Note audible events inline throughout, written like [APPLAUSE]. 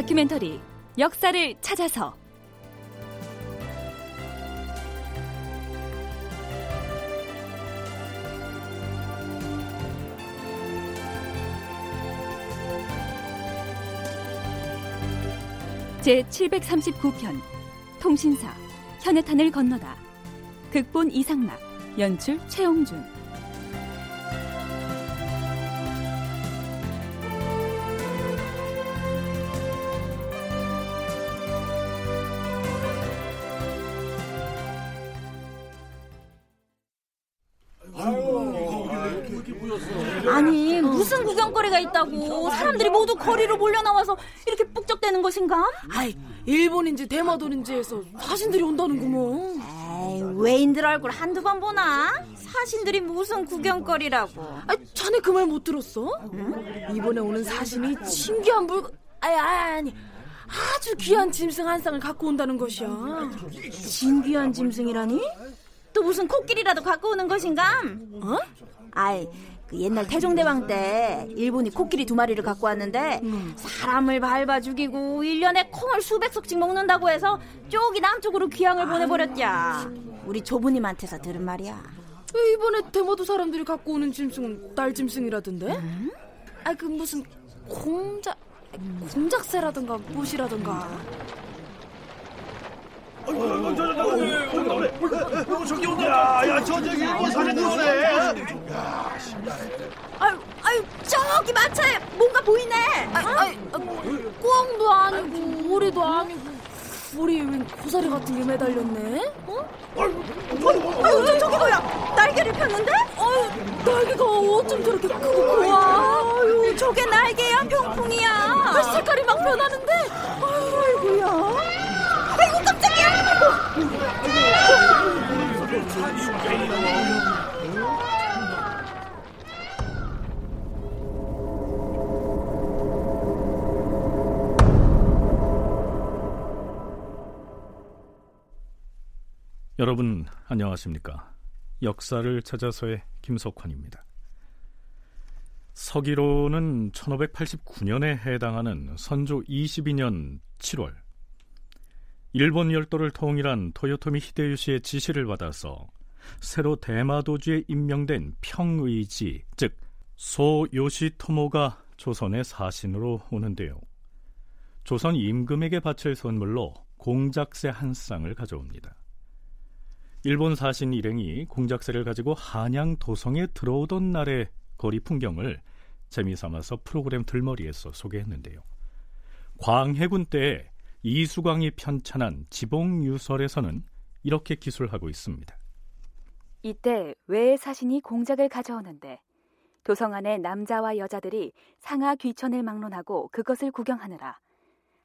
다큐멘터리 역사를 찾아서. 제 739편 통신사 현해탄을 건너다. 극본 이상락 연출 최용준 있다고 사람들이 모두 거리로 몰려 나와서 이렇게 북적대는 것인가? 아이 일본인지 대마도인지 해서 사신들이 온다는구먼. 에이 외인들 얼굴 한두 번 보나? 사신들이 무슨 구경거리라고? 아 자네 그 말 못 들었어? 응? 이번에 오는 사신이 신기한 물건 아니 아니 아주 귀한 짐승 한 쌍을 갖고 온다는 것이야. 신귀한 짐승이라니? 또 무슨 코끼리라도 갖고 오는 것인가? 어? 아이 그 옛날 태종대왕 때 일본이 코끼리 두 마리를 갖고 왔는데 음. 사람을 밟아 죽이고 1년에 콩을 수백 석씩 먹는다고 해서 쪽이 남쪽으로 귀향을 보내버렸자 우리 조부님한테서 들은 말이야 왜 이번에 대마도 사람들이 갖고 오는 짐승은 딸 짐승이라던데? 음? 아그 무슨 공작 공작새라든가 못이라든가 저기 온다. 야, 야, 저 저기 일본 사진 들어오네. 야, 아유, 아유, 저기 마차에 뭔가 보이네. 아, 아, 아, 꽝도 아니고 오리도 아니고 머리에 웬 고사리 같은 게 매달렸네? 어? 아유, 저, 저기 뭐야? 날개를 폈는데? 아유, 날개가 어쩜 저렇게 크고 고와? 아유, 저게 날개야, 병풍이야. 아, 색깔이 막 변하는데? 아이고야. 아이고 깜짝이야! 여러분 안녕하십니까? 역사를 찾아서의 김석환입니다. 서기로는 1589년에 해당하는 선조 22년 7월 일본 열도를 통일한 토요토미 히데요시의 지시를 받아서 새로 대마도주에 임명된 평의지, 즉 소요시토모가 조선의 사신으로 오는데요. 조선 임금에게 바칠 선물로 공작새 한 쌍을 가져옵니다. 일본 사신 일행이 공작새를 가지고 한양 도성에 들어오던 날의 거리 풍경을 재미삼아서 프로그램 들머리에서 소개했는데요. 광해군 때에 이수광이 편찬한 지봉유설에서는 이렇게 기술하고 있습니다. 이때 외의 사신이 공작을 가져오는데 도성 안에 남자와 여자들이 상하 귀천을 막론하고 그것을 구경하느라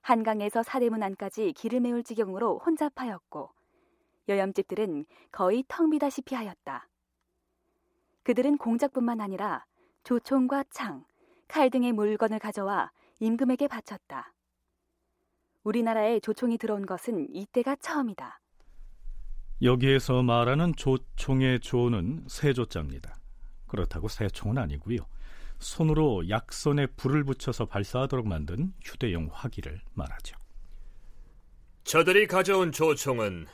한강에서 사대문 안까지 길을 메울 지경으로 혼잡하였고 여염집들은 거의 텅 비다시피 하였다. 그들은 공작뿐만 아니라 조총과 창, 칼 등의 물건을 가져와 임금에게 바쳤다. 우리나라에 조총이 들어온 것은 이때가 처음이다. 여기에서 말하는 조총의 조는 세조자입니다. 그렇다고 새총은 아니고요. 손으로 약선에 불을 붙여서 발사하도록 만든 휴대용 화기를 말하죠. 저들이 가져온 조총은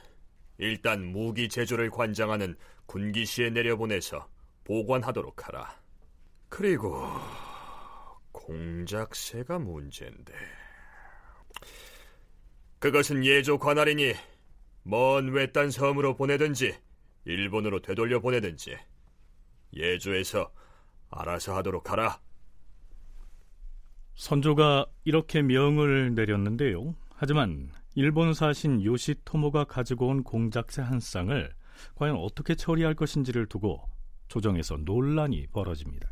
일단 무기 제조를 관장하는 군기시에 내려보내서 보관하도록 하라. 그리고 공작새가 문제인데 그것은 예조 관할이니 먼 외딴 섬으로 보내든지 일본으로 되돌려 보내든지 예조에서 알아서 하도록 하라. 선조가 이렇게 명을 내렸는데요. 하지만 일본 사신 요시토모가 가지고 온 공작새 한 쌍을 과연 어떻게 처리할 것인지를 두고 조정에서 논란이 벌어집니다.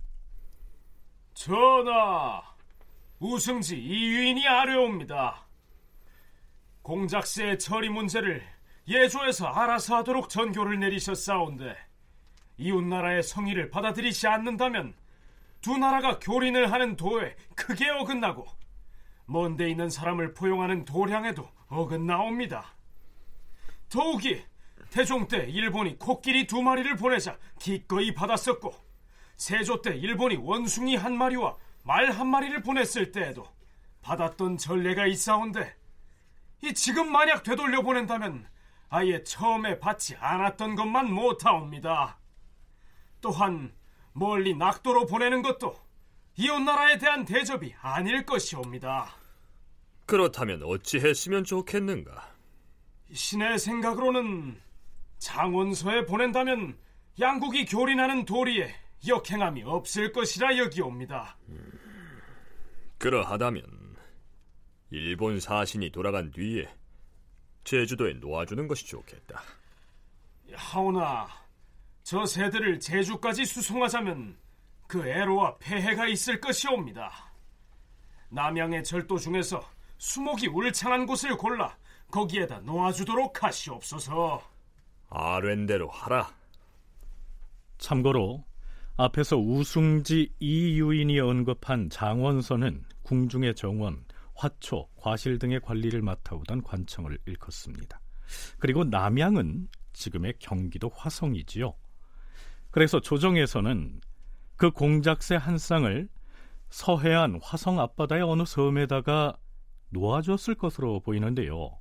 전하, 우승지 이유인이 아뢰옵니다. 공작새의 처리 문제를 예조에서 알아서 하도록 전교를 내리셨사온데 이웃나라의 성의를 받아들이지 않는다면 두 나라가 교린을 하는 도에 크게 어긋나고 먼데 있는 사람을 포용하는 도량에도 어긋나옵니다. 더욱이 태종 때 일본이 코끼리 두 마리를 보내자 기꺼이 받았었고 세조 때 일본이 원숭이 한 마리와 말 한 마리를 보냈을 때에도 받았던 전례가 있사온데 이 지금 만약 되돌려 보낸다면 아예 처음에 받지 않았던 것만 못하옵니다. 또한 멀리 낙도로 보내는 것도 이웃 나라에 대한 대접이 아닐 것이옵니다. 그렇다면 어찌 했으면 좋겠는가? 신의 생각으로는 장원서에 보낸다면 양국이 교린하는 도리에 역행함이 없을 것이라 여기옵니다. 그러하다면 일본 사신이 돌아간 뒤에 제주도에 놓아주는 것이 좋겠다. 하오나 저 새들을 제주까지 수송하자면 그 애로와 폐해가 있을 것이옵니다. 남양의 절도 중에서 수목이 울창한 곳을 골라 거기에다 놓아주도록 하시옵소서. 아랜대로 하라. 참고로 앞에서 우승지 이유인이 언급한 장원선은 궁중의 정원, 화초, 과실 등의 관리를 맡아오던 관청을 일컫습니다. 그리고 남양은 지금의 경기도 화성이지요. 그래서 조정에서는 그 공작새 한 쌍을 서해안 화성 앞바다의 어느 섬에다가 놓아줬을 것으로 보이는데요.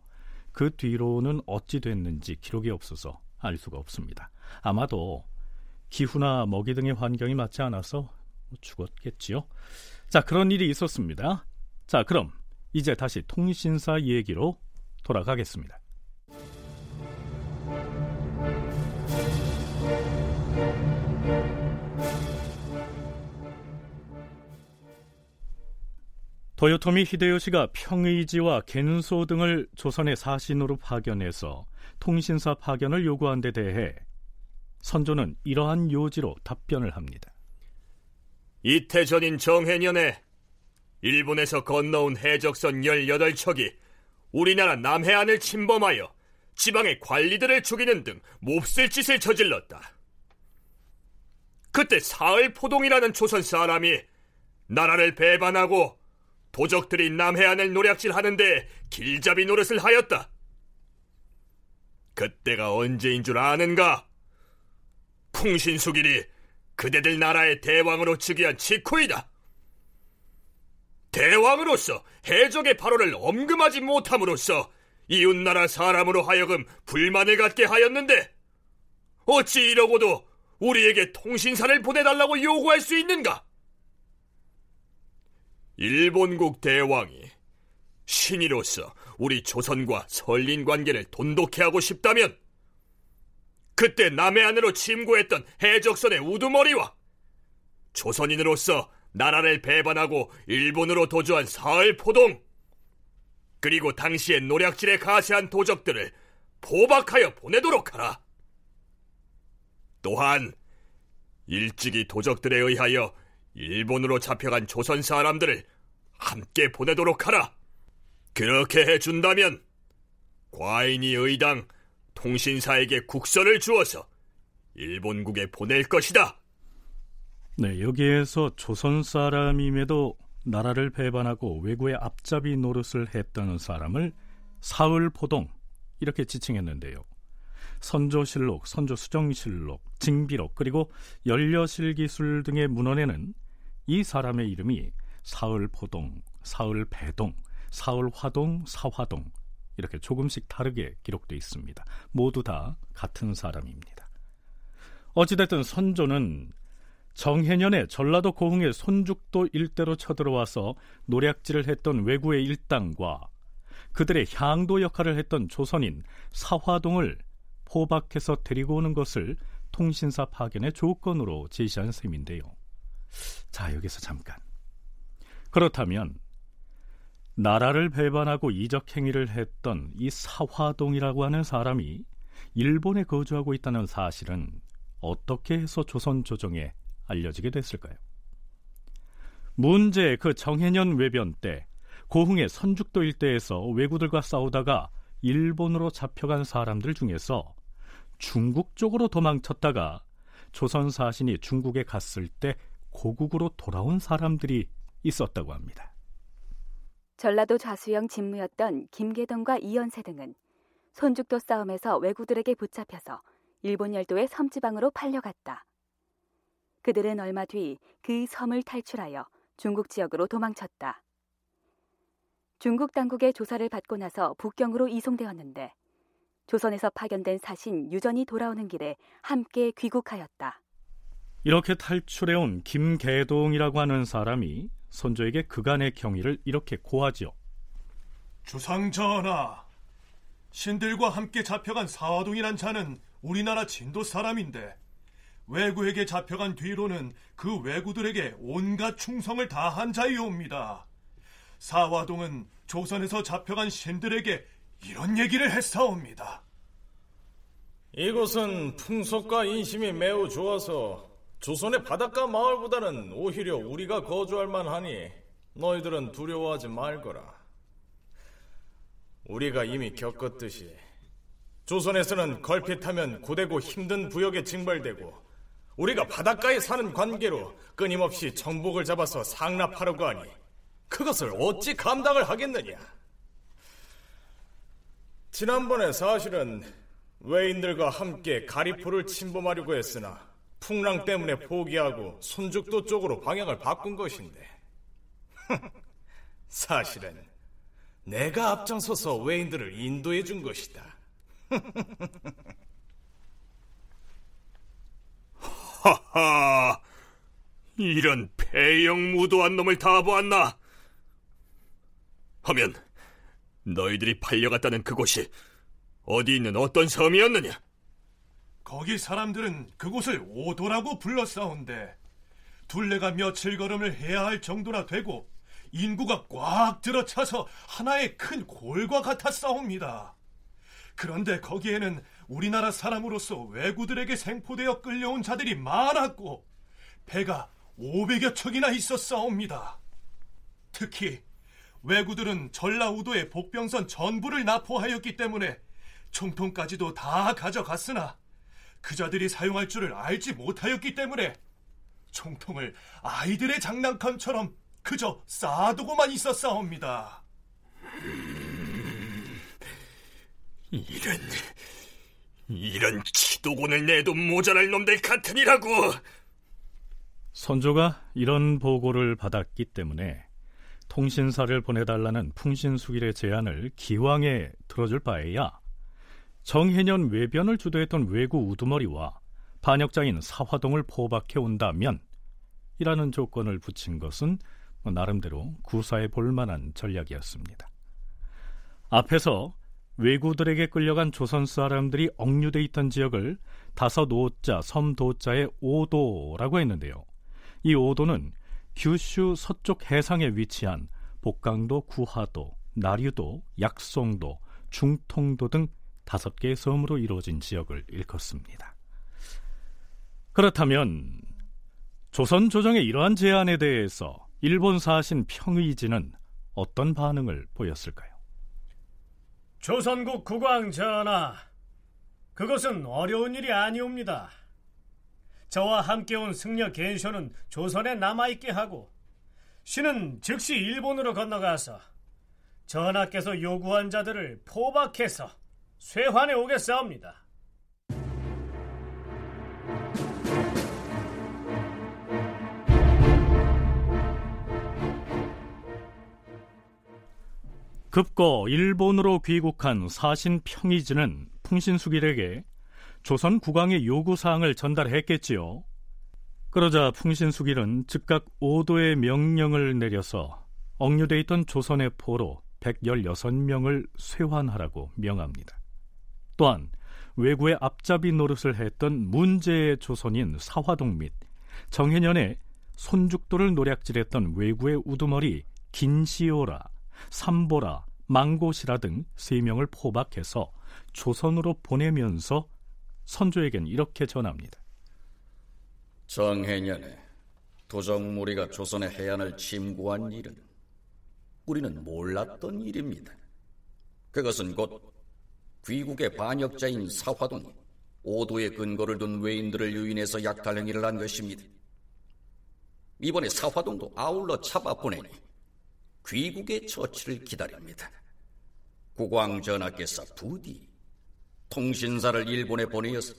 그 뒤로는 어찌 됐는지 기록이 없어서 알 수가 없습니다. 아마도 기후나 먹이 등의 환경이 맞지 않아서 죽었겠지요. 자, 그런 일이 있었습니다. 자, 그럼 이제 다시 통신사 얘기로 돌아가겠습니다. 도요토미 히데요시가 평의지와 겐소 등을 조선의 사신으로 파견해서 통신사 파견을 요구한 데 대해 선조는 이러한 요지로 답변을 합니다. 이태 전인 정해년에 일본에서 건너온 해적선 18척이 우리나라 남해안을 침범하여 지방의 관리들을 죽이는 등 몹쓸 짓을 저질렀다. 그때 사흘 포동이라는 조선 사람이 나라를 배반하고 도적들이 남해안을 노략질하는데 길잡이 노릇을 하였다. 그때가 언제인 줄 아는가? 풍신수길이 그대들 나라의 대왕으로 즉위한 직후이다. 대왕으로서 해적의 발언을 엄금하지 못함으로써 이웃나라 사람으로 하여금 불만을 갖게 하였는데 어찌 이러고도 우리에게 통신사를 보내달라고 요구할 수 있는가? 일본국 대왕이 신이로서 우리 조선과 설린 관계를 돈독해 하고 싶다면 그때 남해안으로 침구했던 해적선의 우두머리와 조선인으로서 나라를 배반하고 일본으로 도주한 사흘 포동 그리고 당시의 노략질에 가세한 도적들을 포박하여 보내도록 하라. 또한 일찍이 도적들에 의하여 일본으로 잡혀간 조선 사람들을 함께 보내도록 하라. 그렇게 해준다면 과인이 의당 통신사에게 국선을 주어서 일본국에 보낼 것이다. 네, 여기에서 조선 사람임에도 나라를 배반하고 외구의 앞잡이 노릇을 했다는 사람을 사흘포동 이렇게 지칭했는데요. 선조실록, 선조수정실록, 징비록 그리고 연려실기술 등의 문헌에는 이 사람의 이름이 사흘포동, 사흘배동, 사흘화동, 사화동 이렇게 조금씩 다르게 기록되어 있습니다. 모두 다 같은 사람입니다. 어찌됐든 선조는 정해년에 전라도 고흥의 손죽도 일대로 쳐들어와서 노략질을 했던 외구의 일당과 그들의 향도 역할을 했던 조선인 사화동을 포박해서 데리고 오는 것을 통신사 파견의 조건으로 제시한 셈인데요. 자, 여기서 잠깐. 그렇다면 나라를 배반하고 이적 행위를 했던 이 사화동이라고 하는 사람이 일본에 거주하고 있다는 사실은 어떻게 해서 조선 조정에 알려지게 됐을까요? 문제 그 정해년 외변 때 고흥의 선죽도 일대에서 왜구들과 싸우다가 일본으로 잡혀간 사람들 중에서 중국 쪽으로 도망쳤다가 조선 사신이 중국에 갔을 때 고국으로 돌아온 사람들이 있었다고 합니다. 전라도 좌수영 진무였던 김계동과 이연세 등은 손죽도 싸움에서 왜구들에게 붙잡혀서 일본 열도의 섬지방으로 팔려갔다. 그들은 얼마 뒤 그 섬을 탈출하여 중국 지역으로 도망쳤다. 중국 당국의 조사를 받고 나서 북경으로 이송되었는데 조선에서 파견된 사신 유전이 돌아오는 길에 함께 귀국하였다. 이렇게 탈출해온 김계동이라고 하는 사람이 선조에게 그간의 경위를 이렇게 고하지요. 주상 전하, 신들과 함께 잡혀간 사화동이란 자는 우리나라 진도 사람인데 왜구에게 잡혀간 뒤로는 그 왜구들에게 온갖 충성을 다한 자이옵니다. 사화동은 조선에서 잡혀간 신들에게 이런 얘기를 했사옵니다. 이곳은 풍속과 인심이 매우 좋아서 조선의 바닷가 마을보다는 오히려 우리가 거주할 만하니 너희들은 두려워하지 말거라. 우리가 이미 겪었듯이 조선에서는 걸핏하면 고되고 힘든 부역에 징발되고 우리가 바닷가에 사는 관계로 끊임없이 정복을 잡아서 상납하려고 하니 그것을 어찌 감당을 하겠느냐? 지난번에 사실은 외인들과 함께 가리포를 침범하려고 했으나 풍랑 때문에 포기하고 손죽도 쪽으로 방향을 바꾼 것인데 [LAUGHS] 사실은 내가 앞장서서 외인들을 인도해 준 것이다. [LAUGHS] 하하, 이런 폐영무도한 놈을 다 보았나? 하면 너희들이 팔려갔다는 그곳이 어디 있는 어떤 섬이었느냐? 거기 사람들은 그곳을 오도라고 불렀사온데 둘레가 며칠 걸음을 해야 할 정도나 되고 인구가 꽉 들어차서 하나의 큰 골과 같았사옵니다. 그런데 거기에는 우리나라 사람으로서 왜구들에게 생포되어 끌려온 자들이 많았고 배가 500여 척이나 있었사옵니다. 특히 왜구들은 전라우도의 복병선 전부를 납포하였기 때문에 총통까지도 다 가져갔으나 그자들이 사용할 줄을 알지 못하였기 때문에 총통을 아이들의 장난감처럼 그저 쌓아두고만 있었사옵니다. 음, 이런 이런 치도곤을 내도 모자랄 놈들 같으니라고. 선조가 이런 보고를 받았기 때문에 통신사를 보내달라는 풍신수길의 제안을 기왕에 들어줄 바에야 정해년 외변을 주도했던 외구 우두머리와 반역자인 사화동을 포박해 온다면 이라는 조건을 붙인 것은 뭐 나름대로 구사해 볼 만한 전략이었습니다. 앞에서 외구들에게 끌려간 조선 사람들이 억류돼 있던 지역을 다섯 오자, 섬도자의 오도라고 했는데요. 이 오도는 규슈 서쪽 해상에 위치한 복강도, 구하도, 나류도, 약송도, 중통도 등 다섯 개의 섬으로 이루어진 지역을 일컫습니다. 그렇다면 조선 조정의 이러한 제안에 대해서 일본 사신 평의지는 어떤 반응을 보였을까요? 조선국 국왕 전하, 그것은 어려운 일이 아니옵니다. 저와 함께 온 승려 겐쇼는 조선에 남아있게 하고 신은 즉시 일본으로 건너가서 전하께서 요구한 자들을 포박해서 쇠환에 오겠사옵니다. 급거 일본으로 귀국한 사신 평이지는 풍신수길에게 조선 국왕의 요구사항을 전달했겠지요. 그러자 풍신수길은 즉각 오도의 명령을 내려서 억류돼 있던 조선의 포로 116명을 쇠환하라고 명합니다. 또한 외구의 앞잡이 노릇을 했던 문제의 조선인 사화동 및 정해년에 손죽도를 노략질했던 외구의 우두머리 긴시오라, 삼보라, 망고시라 등 세 명을 포박해서 조선으로 보내면서 선조에겐 이렇게 전합니다. 정해년에 도정무리가 조선의 해안을 침구한 일은 우리는 몰랐던 일입니다. 그것은 곧 귀국의 반역자인 사화동이 오도의 근거를 둔 외인들을 유인해서 약탈 행위를 한 것입니다. 이번에 사화동도 아울러 잡아 보내니 귀국의 처치를 기다립니다. 국왕 전하께서 부디 통신사를 일본에 보내어서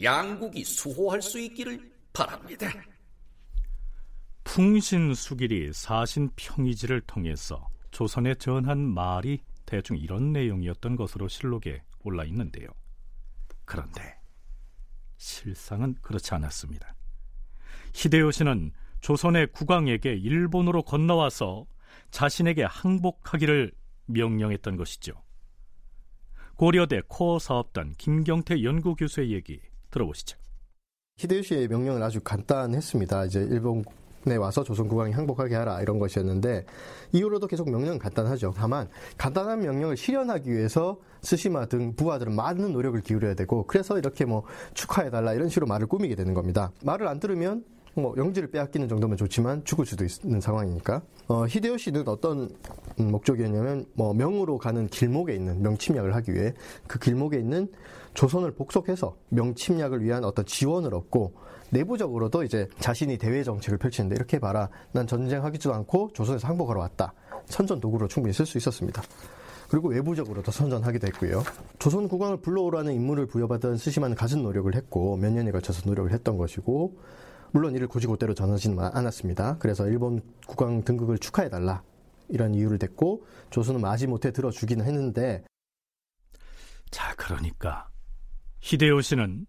양국이 수호할 수 있기를 바랍니다. 풍신수길이 사신 평의지를 통해서 조선에 전한 말이 대충 이런 내용이었던 것으로 실록에 올라 있는데요. 그런데 실상은 그렇지 않았습니다. 히데요시는 조선의 국왕에게 일본으로 건너와서 자신에게 항복하기를 명령했던 것이죠. 고려대 코어 사업단 김경태 연구교수의 얘기 들어보시죠. 히데요시의 명령은 아주 간단했습니다. 이제 일본 에 와서 조선 국왕이 항복하게 하라 이런 것이었는데 이후로도 계속 명령은 간단하죠. 다만 간단한 명령을 실현하기 위해서 스시마 등 부하들은 많은 노력을 기울여야 되고 그래서 이렇게 뭐 축하해달라 이런 식으로 말을 꾸미게 되는 겁니다. 말을 안 들으면 뭐 영지를 빼앗기는 정도면 좋지만 죽을 수도 있는 상황이니까 어, 히데요시는 어떤 목적이었냐면 뭐 명으로 가는 길목에 있는 명침략을 하기 위해 그 길목에 있는 조선을 복속해서 명침략을 위한 어떤 지원을 얻고 내부적으로도 이제 자신이 대외 정책을 펼치는데 이렇게 봐라 난 전쟁하기도 않고 조선에서 항복하러 왔다 선전 도구로 충분히 쓸 수 있었습니다. 그리고 외부적으로도 선전하기도 했고요. 조선 국왕을 불러오라는 임무를 부여받은 스시마는 갖은 노력을 했고 몇 년에 걸쳐서 노력을 했던 것이고 물론 이를 고지고대로 전하지는 않았습니다. 그래서 일본 국왕 등극을 축하해달라 이런 이유를 댔고 조선은 마지못해 들어주기는 했는데 자 그러니까 히데요시는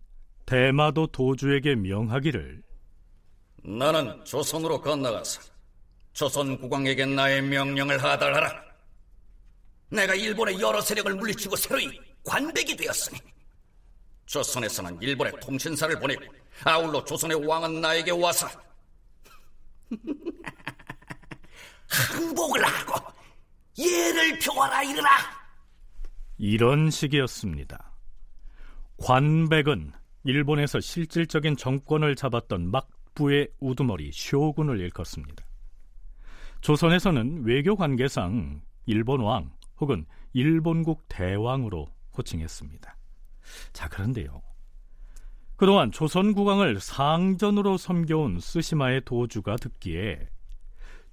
대마도 도주에게 명하기를 나는 조선으로 건너가서 조선 국왕에게 나의 명령을 하달하라. 내가 일본의 여러 세력을 물리치고 새로이 관백이 되었으니 조선에서는 일본의 통신사를 보내고 아울러 조선의 왕은 나에게 와서 [LAUGHS] 항복을 하고 예를 표하라 이르라. 이런 식이었습니다. 관백은 일본에서 실질적인 정권을 잡았던 막부의 우두머리 쇼군을 일컫습니다. 조선에서는 외교 관계상 일본 왕 혹은 일본국 대왕으로 호칭했습니다. 자, 그런데요. 그동안 조선 국왕을 상전으로 섬겨온 스시마의 도주가 듣기에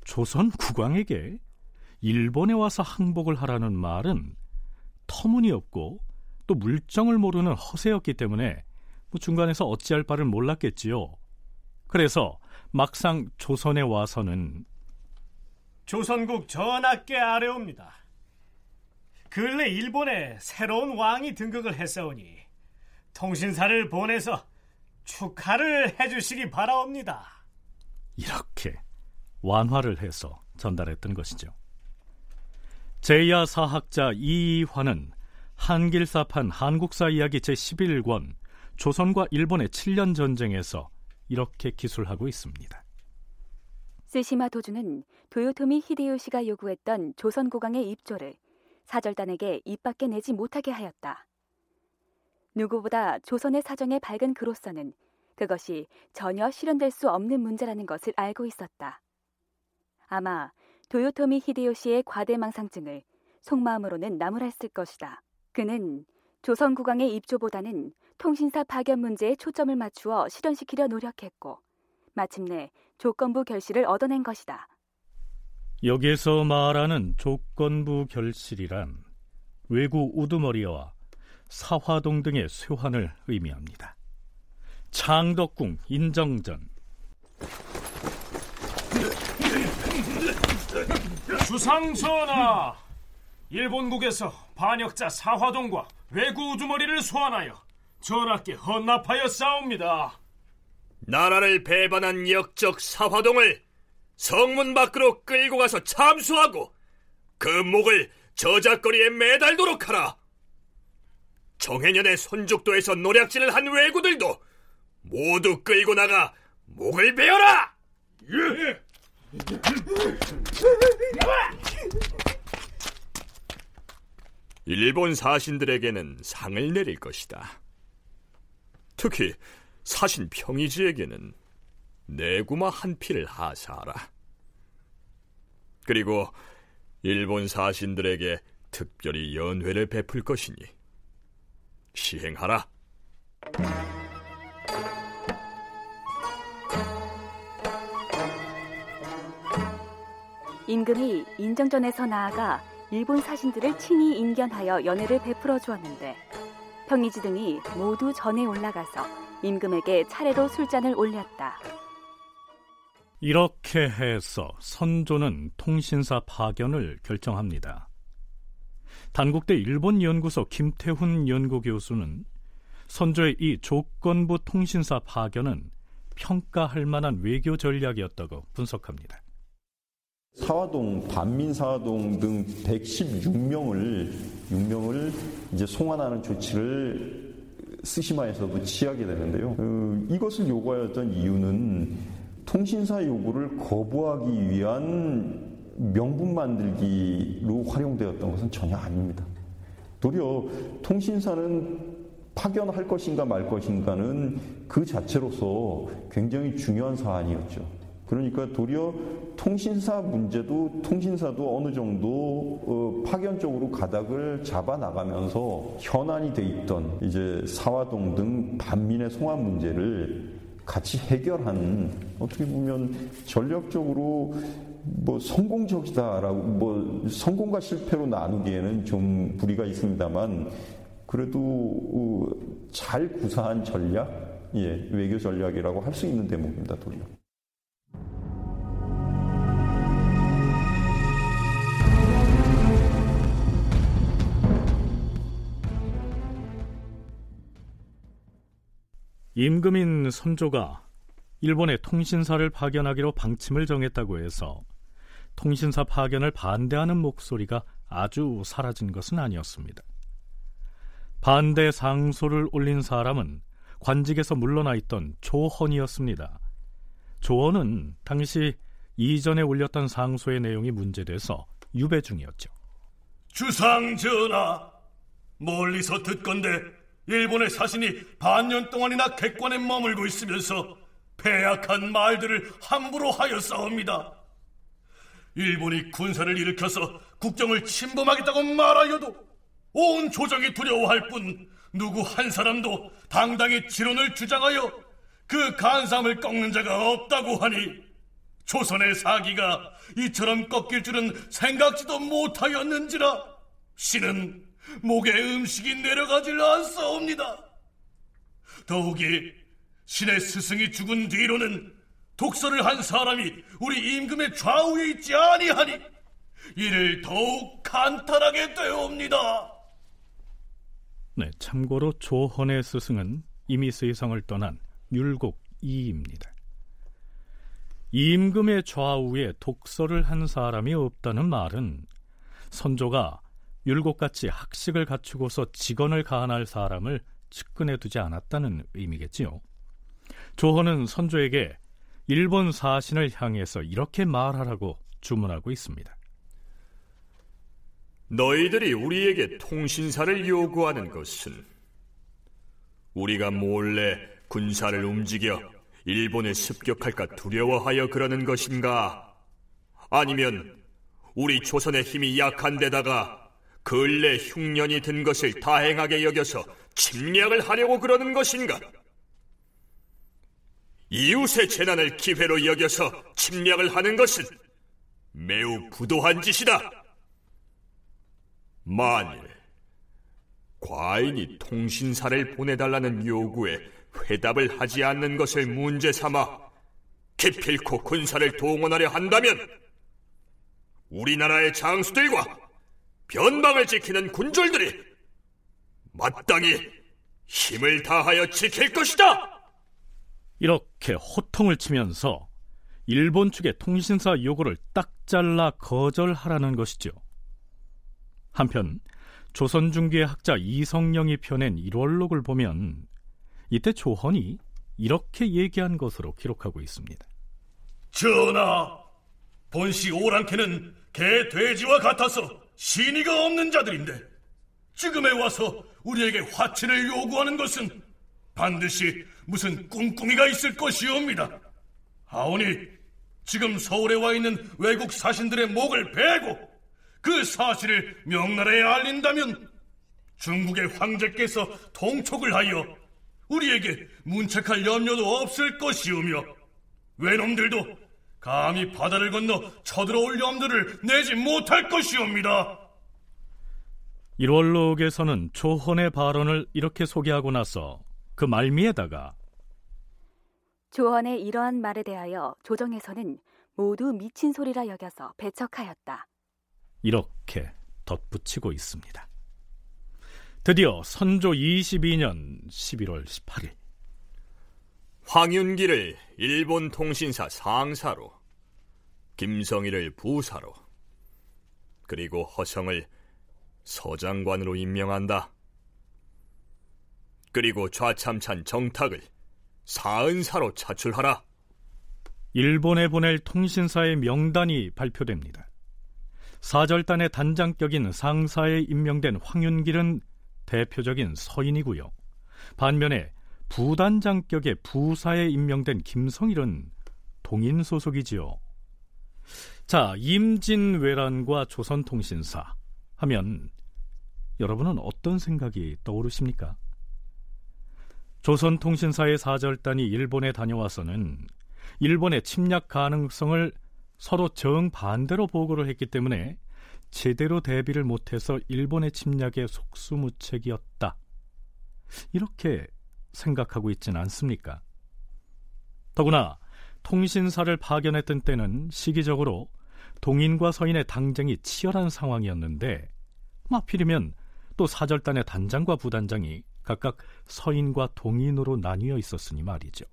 조선 국왕에게 일본에 와서 항복을 하라는 말은 터무니없고 또 물정을 모르는 허세였기 때문에 뭐 중간에서 어찌할 바를 몰랐겠지요. 그래서 막상 조선에 와서는 조선국 전하께 아뢰옵니다. 근래 일본에 새로운 왕이 등극을 했사오니 통신사를 보내서 축하를 해주시기 바라옵니다. 이렇게 완화를 해서 전달했던 것이죠. 제야 사학자 이이화는 한길사판 한국사 이야기 제11권 조선과 일본의 7년 전쟁에서 이렇게 기술하고 있습니다. 스시마 도주는 도요토미 히데요시가 요구했던 조선 국왕의 입조를 사절단에게 입 밖에 내지 못하게 하였다. 누구보다 조선의 사정에 밝은 그로서는 그것이 전혀 실현될 수 없는 문제라는 것을 알고 있었다. 아마 도요토미 히데요시의 과대망상증을 속마음으로는 나무랐을 것이다. 그는 조선 국왕의 입조보다는 통신사 파견 문제에 초점을 맞추어 실현시키려 노력했고 마침내 조건부 결실을 얻어낸 것이다. 여기에서 말하는 조건부 결실이란 외구 우두머리와 사화동 등의 쇠환을 의미합니다. 창덕궁 인정전 주상전하 일본국에서 반역자 사화동과 외구 우두머리를 소환하여 전하께 헌납하여 싸웁니다. 나라를 배반한 역적 사화동을 성문 밖으로 끌고 가서 참수하고 그 목을 저작거리에 매달도록 하라. 정해년의 손죽도에서 노략질을 한 왜구들도 모두 끌고 나가 목을 베어라! 예! 일본 사신들에게는 상을 내릴 것이다. 특히 사신 평이지에게는 내구마 한 피를 하사하라. 그리고 일본 사신들에게 특별히 연회를 베풀 것이니 시행하라. 임금이 인정전에서 나아가 일본 사신들을 친히 인견하여 연회를 베풀어 주었는데 평이지 등이 모두 전에 올라가서 임금에게 차례로 술잔을 올렸다. 이렇게 해서 선조는 통신사 파견을 결정합니다. 단국대 일본 연구소 김태훈 연구 교수는 선조의 이 조건부 통신사 파견은 평가할 만한 외교 전략이었다고 분석합니다. 사화동, 반민사화동 등 116명을 6명을 이제 송환하는 조치를 스시마에서도 취하게 되는데요. 어, 이것을 요구하였던 이유는 통신사 요구를 거부하기 위한 명분 만들기로 활용되었던 것은 전혀 아닙니다. 도리어 통신사는 파견할 것인가 말 것인가는 그 자체로서 굉장히 중요한 사안이었죠. 그러니까 도리어 통신사 문제도 통신사도 어느 정도 어, 파견적으로 가닥을 잡아 나가면서 현안이 돼 있던 이제 사화동 등 반민의 송환 문제를 같이 해결하는 어떻게 보면 전략적으로 뭐 성공적이다라고 뭐 성공과 실패로 나누기에는 좀 무리가 있습니다만 그래도 어, 잘 구사한 전략, 예, 외교 전략이라고 할 수 있는 대목입니다, 도리어. 임금인 선조가 일본의 통신사를 파견하기로 방침을 정했다고 해서 통신사 파견을 반대하는 목소리가 아주 사라진 것은 아니었습니다. 반대 상소를 올린 사람은 관직에서 물러나 있던 조헌이었습니다. 조헌은 당시 이전에 올렸던 상소의 내용이 문제돼서 유배 중이었죠. 주상 전하, 멀리서 듣건대 일본의 사신이 반년 동안이나 객관에 머물고 있으면서 배약한 말들을 함부로 하였사옵니다. 일본이 군사를 일으켜서 국정을 침범하겠다고 말하여도 온 조정이 두려워할 뿐 누구 한 사람도 당당히 지론을 주장하여 그 간삼을 꺾는 자가 없다고 하니 조선의 사기가 이처럼 꺾일 줄은 생각지도 못하였는지라 신은 목에 음식이 내려가질 않사옵니다. 더욱이 신의 스승이 죽은 뒤로는 독서를 한 사람이 우리 임금의 좌우에 있지 아니하니 이를 더욱 간탄하게 되옵니다. 네, 참고로 조헌의 스승은 이미 세상을 떠난 율곡 이입니다. 임금의 좌우에 독서를 한 사람이 없다는 말은 선조가 율곡같이 학식을 갖추고서 직언을 가한할 사람을 측근해 두지 않았다는 의미겠지요. 조헌은 선조에게 일본 사신을 향해서 이렇게 말하라고 주문하고 있습니다. 너희들이 우리에게 통신사를 요구하는 것은 우리가 몰래 군사를 움직여 일본에 습격할까 두려워하여 그러는 것인가? 아니면 우리 조선의 힘이 약한 데다가 근래 흉년이 든 것을 다행하게 여겨서 침략을 하려고 그러는 것인가? 이웃의 재난을 기회로 여겨서 침략을 하는 것은 매우 부도한 짓이다. 만일 과인이 통신사를 보내달라는 요구에 회답을 하지 않는 것을 문제 삼아 기필코 군사를 동원하려 한다면 우리나라의 장수들과 변방을 지키는 군졸들이 마땅히 힘을 다하여 지킬 것이다. 이렇게 호통을 치면서 일본 측의 통신사 요구를 딱 잘라 거절하라는 것이죠. 한편 조선 중기의 학자 이성령이 펴낸 1월록을 보면 이때 조헌이 이렇게 얘기한 것으로 기록하고 있습니다. 전하, 본시 오랑캐는 개 돼지와 같아서 신의가 없는 자들인데 지금에 와서 우리에게 화친을 요구하는 것은 반드시 무슨 꿍꿍이가 있을 것이옵니다. 하오니 지금 서울에 와 있는 외국 사신들의 목을 베고 그 사실을 명나라에 알린다면 중국의 황제께서 통촉을 하여 우리에게 문책할 염려도 없을 것이오며 외놈들도 감히 바다를 건너 쳐들어올 염두를 내지 못할 것이옵니다. 1월록에서는 조헌의 발언을 이렇게 소개하고 나서 그 말미에다가 조언의 이러한 말에 대하여 조정에서는 모두 미친 소리라 여겨서 배척하였다. 이렇게 덧붙이고 있습니다. 드디어 선조 22년 11월 18일 황윤기를 일본 통신사 상사로 김성희를 부사로 그리고 허성을 서장관으로 임명한다. 그리고 좌참찬 정탁을 사은사로 차출하라. 일본에 보낼 통신사의 명단이 발표됩니다. 사절단의 단장격인 상사에 임명된 황윤길은 대표적인 서인이고요. 반면에 부단장격의 부사에 임명된 김성일은 동인 소속이지요. 자, 임진왜란과 조선통신사 하면 여러분은 어떤 생각이 떠오르십니까? 조선통신사의 사절단이 일본에 다녀와서는 일본의 침략 가능성을 서로 정반대로 보고를 했기 때문에 제대로 대비를 못해서 일본의 침략에 속수무책이었다. 이렇게 생각하고 있지는 않습니까? 더구나 통신사를 파견했던 때는 시기적으로 동인과 서인의 당쟁이 치열한 상황이었는데 하필이면 또 사절단의 단장과 부단장이 각각 서인과 동인으로 나뉘어 있었으니 말이죠.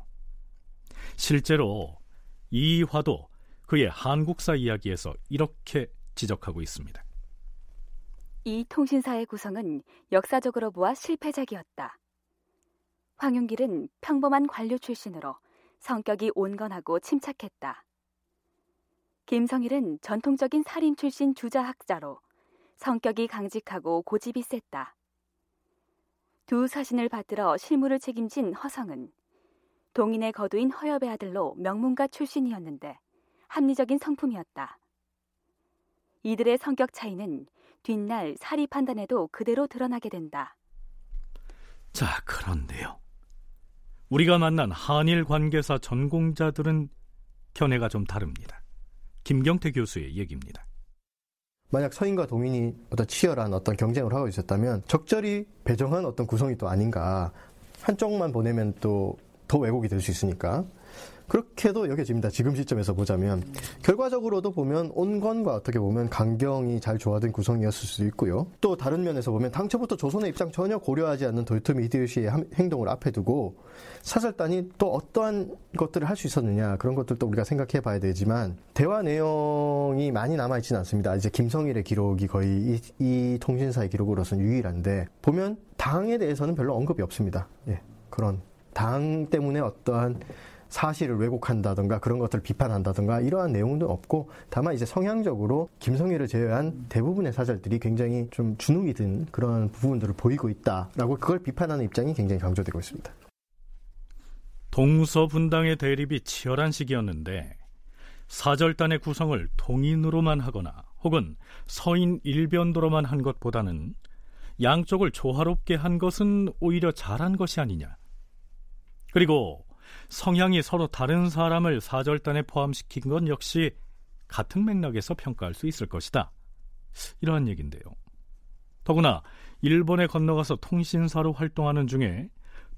실제로 이화도 그의 한국사 이야기에서 이렇게 지적하고 있습니다. 이 통신사의 구성은 역사적으로 보아 실패작이었다. 황윤길은 평범한 관료 출신으로 성격이 온건하고 침착했다. 김성일은 전통적인 살인 출신 주자학자로 성격이 강직하고 고집이 셌다. 두 사신을 받들어 실무를 책임진 허성은 동인의 거두인 허엽의 아들로 명문가 출신이었는데 합리적인 성품이었다. 이들의 성격 차이는 뒷날 사리 판단에도 그대로 드러나게 된다. 자, 그런데요. 우리가 만난 한일 관계사 전공자들은 견해가 좀 다릅니다. 김경태 교수의 얘기입니다. 만약 서인과 동인이 어떤 치열한 어떤 경쟁을 하고 있었다면 적절히 배정한 어떤 구성이 또 아닌가. 한쪽만 보내면 또 더 왜곡이 될 수 있으니까. 그렇게도 여겨집니다. 지금 시점에서 보자면 결과적으로도 보면 온건과 어떻게 보면 강경이 잘 조화된 구성이었을 수도 있고요. 또 다른 면에서 보면 당초부터 조선의 입장 전혀 고려하지 않는 도요토미 히데요시의 행동을 앞에 두고 사설단이 또 어떠한 것들을 할 수 있었느냐 그런 것들도 우리가 생각해 봐야 되지만 대화 내용이 많이 남아 있지는 않습니다. 이제 김성일의 기록이 거의 이, 이 통신사의 기록으로서는 유일한데 보면 당에 대해서는 별로 언급이 없습니다. 예, 그런 당 때문에 어떠한 사실을 왜곡한다든가 그런 것들을 비판한다든가 이러한 내용도 없고 다만 이제 성향적으로 김성애를 제외한 대부분의 사절들이 굉장히 좀 주눅이 든 그런 부분들을 보이고 있다라고 그걸 비판하는 입장이 굉장히 강조되고 있습니다. 동서 분당의 대립이 치열한 시기였는데 사절단의 구성을 동인으로만 하거나 혹은 서인 일변도로만 한 것보다는 양쪽을 조화롭게 한 것은 오히려 잘한 것이 아니냐. 그리고 성향이 서로 다른 사람을 사절단에 포함시킨 건 역시 같은 맥락에서 평가할 수 있을 것이다. 이러한 얘기인데요. 더구나 일본에 건너가서 통신사로 활동하는 중에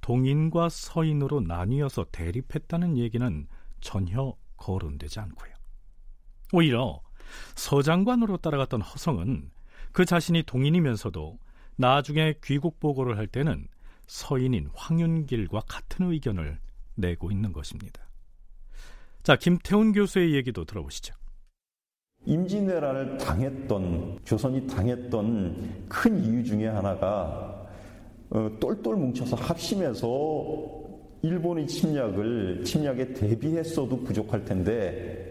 동인과 서인으로 나뉘어서 대립했다는 얘기는 전혀 거론되지 않고요. 오히려 서장관으로 따라갔던 허성은 그 자신이 동인이면서도 나중에 귀국 보고를 할 때는 서인인 황윤길과 같은 의견을 내고 있는 것입니다. 자, 김태훈 교수의 얘기도 들어보시죠. 임진왜란을 당했던 조선이 당했던 큰 이유 중에 하나가 어, 똘똘 뭉쳐서 합심해서 일본의 침략을 침략에 대비했어도 부족할 텐데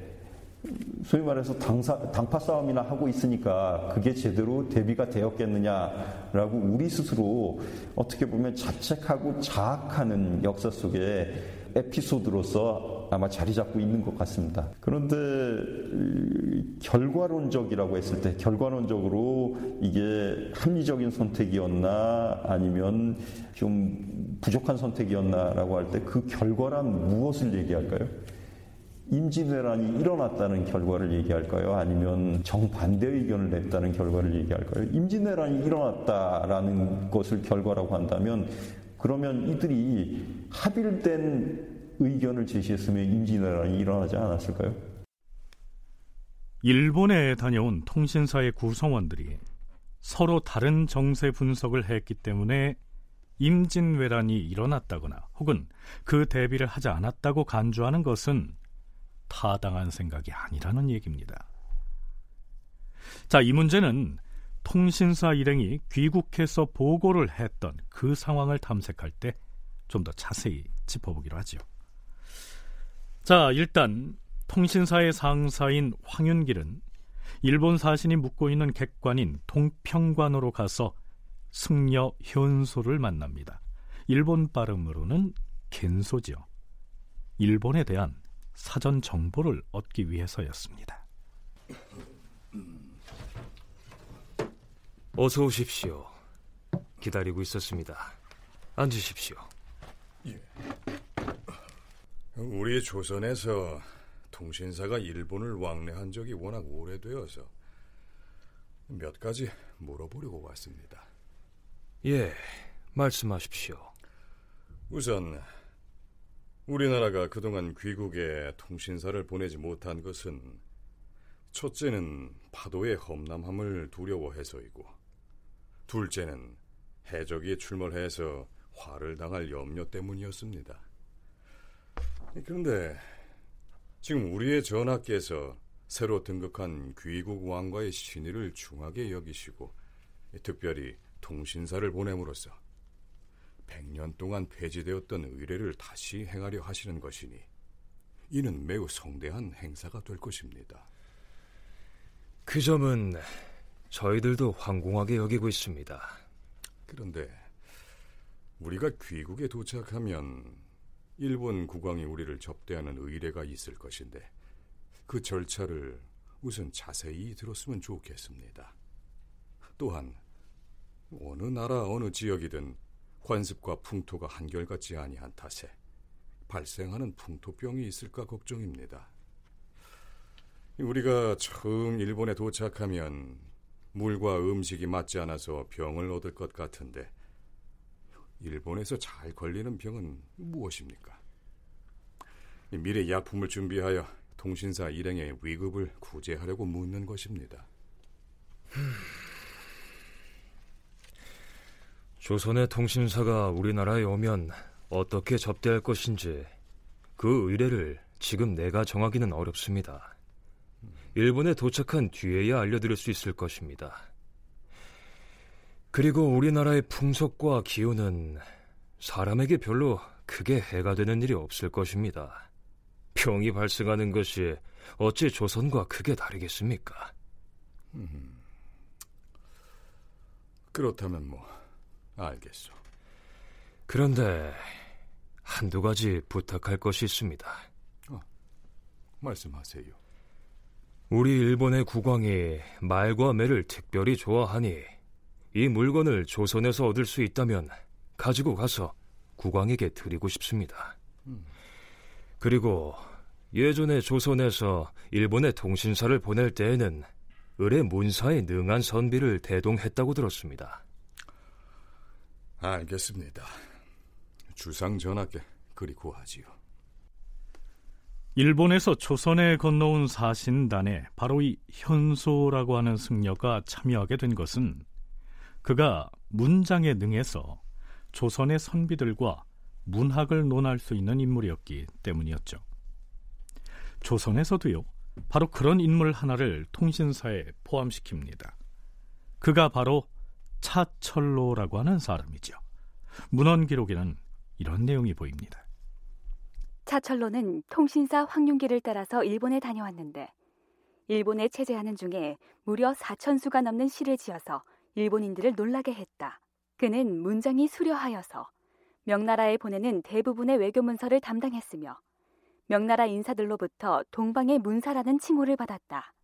소위 말해서 당사, 당파 싸움이나 하고 있으니까 그게 제대로 대비가 되었겠느냐라고 우리 스스로 어떻게 보면 자책하고 자학하는 역사 속에 에피소드로서 아마 자리 잡고 있는 것 같습니다. 그런데 결과론적이라고 했을 때 결과론적으로 이게 합리적인 선택이었나 아니면 좀 부족한 선택이었나라고 할 때 그 결과란 무엇을 얘기할까요? 임진왜란이 일어났다는 결과를 얘기할까요? 아니면 정반대 의견을 냈다는 결과를 얘기할까요? 임진왜란이 일어났다라는 것을 결과라고 한다면 그러면 이들이 합일된 의견을 제시했으면 임진왜란이 일어나지 않았을까요? 일본에 다녀온 통신사의 구성원들이 서로 다른 정세 분석을 했기 때문에 임진왜란이 일어났다거나 혹은 그 대비를 하지 않았다고 간주하는 것은 타당한 생각이 아니라는 얘기입니다. 자, 이 문제는 통신사 일행이 귀국해서 보고를 했던 그 상황을 탐색할 때 좀 더 자세히 짚어보기로 하죠. 자, 일단 통신사의 상사인 황윤길은 일본 사신이 묵고 있는 객관인 동평관으로 가서 승려 현소를 만납니다. 일본 발음으로는 겐소죠. 일본에 대한 사전 정보를 얻기 위해서였습니다. 어서 오십시오. 기다리고 있었습니다. 앉으십시오. 예. 우리 조선에서 통신사가 일본을 왕래한 적이 워낙 오래되어서 몇 가지 물어보려고 왔습니다. 예, 말씀하십시오. 우선 우리나라가 그동안 귀국에 통신사를 보내지 못한 것은 첫째는 파도의 험남함을 두려워해서이고 둘째는 해적이 출몰해서 화를 당할 염려 때문이었습니다. 그런데 지금 우리의 전하께서 새로 등극한 귀국 왕과의 신의를 중하게 여기시고 특별히 통신사를 보냄으로써 100년 동안 폐지되었던 의례를 다시 행하려 하시는 것이니 이는 매우 성대한 행사가 될 것입니다. 그 점은 저희들도 황공하게 여기고 있습니다. 그런데 우리가 귀국에 도착하면 일본 국왕이 우리를 접대하는 의례가 있을 것인데 그 절차를 우선 자세히 들었으면 좋겠습니다. 또한 어느 나라 어느 지역이든 관습과 풍토가 한결같지 아니한 탓에 발생하는 풍토병이 있을까 걱정입니다. 우리가 처음 일본에 도착하면 물과 음식이 맞지 않아서 병을 얻을 것 같은데 일본에서 잘 걸리는 병은 무엇입니까? 미래 약품을 준비하여 통신사 일행의 위급을 구제하려고 묻는 것입니다. 조선의 통신사가 우리나라에 오면 어떻게 접대할 것인지 그 의뢰를 지금 내가 정하기는 어렵습니다. 일본에 도착한 뒤에야 알려드릴 수 있을 것입니다. 그리고 우리나라의 풍속과 기후는 사람에게 별로 크게 해가 되는 일이 없을 것입니다. 병이 발생하는 것이 어찌 조선과 크게 다르겠습니까? 음, 그렇다면 뭐 알겠소. 그런데 한두 가지 부탁할 것이 있습니다. 어, 말씀하세요. 우리 일본의 국왕이 말과 매를 특별히 좋아하니 이 물건을 조선에서 얻을 수 있다면 가지고 가서 국왕에게 드리고 싶습니다. 음. 그리고 예전에 조선에서 일본의 통신사를 보낼 때에는 을의 문사에 능한 선비를 대동했다고 들었습니다. 알겠습니다. 주상 전하께 그리 고하지요. 일본에서 조선에 건너온 사신단에 바로 이 현소라고 하는 승려가 참여하게 된 것은 그가 문장에 능해서 조선의 선비들과 문학을 논할 수 있는 인물이었기 때문이었죠. 조선에서도요, 바로 그런 인물 하나를 통신사에 포함시킵니다. 그가 바로 차철로라고 하는 사람이죠. 문헌 기록에는 이런 내용이 보입니다. 차철로는 통신사 황윤기를 따라서 일본에 다녀왔는데 일본에 체제하는 중에 무려 4천 수가 넘는 시를 지어서 일본인들을 놀라게 했다. 그는 문장이 수려하여서 명나라에 보내는 대부분의 외교 문서를 담당했으며 명나라 인사들로부터 동방의 문사라는 칭호를 받았다.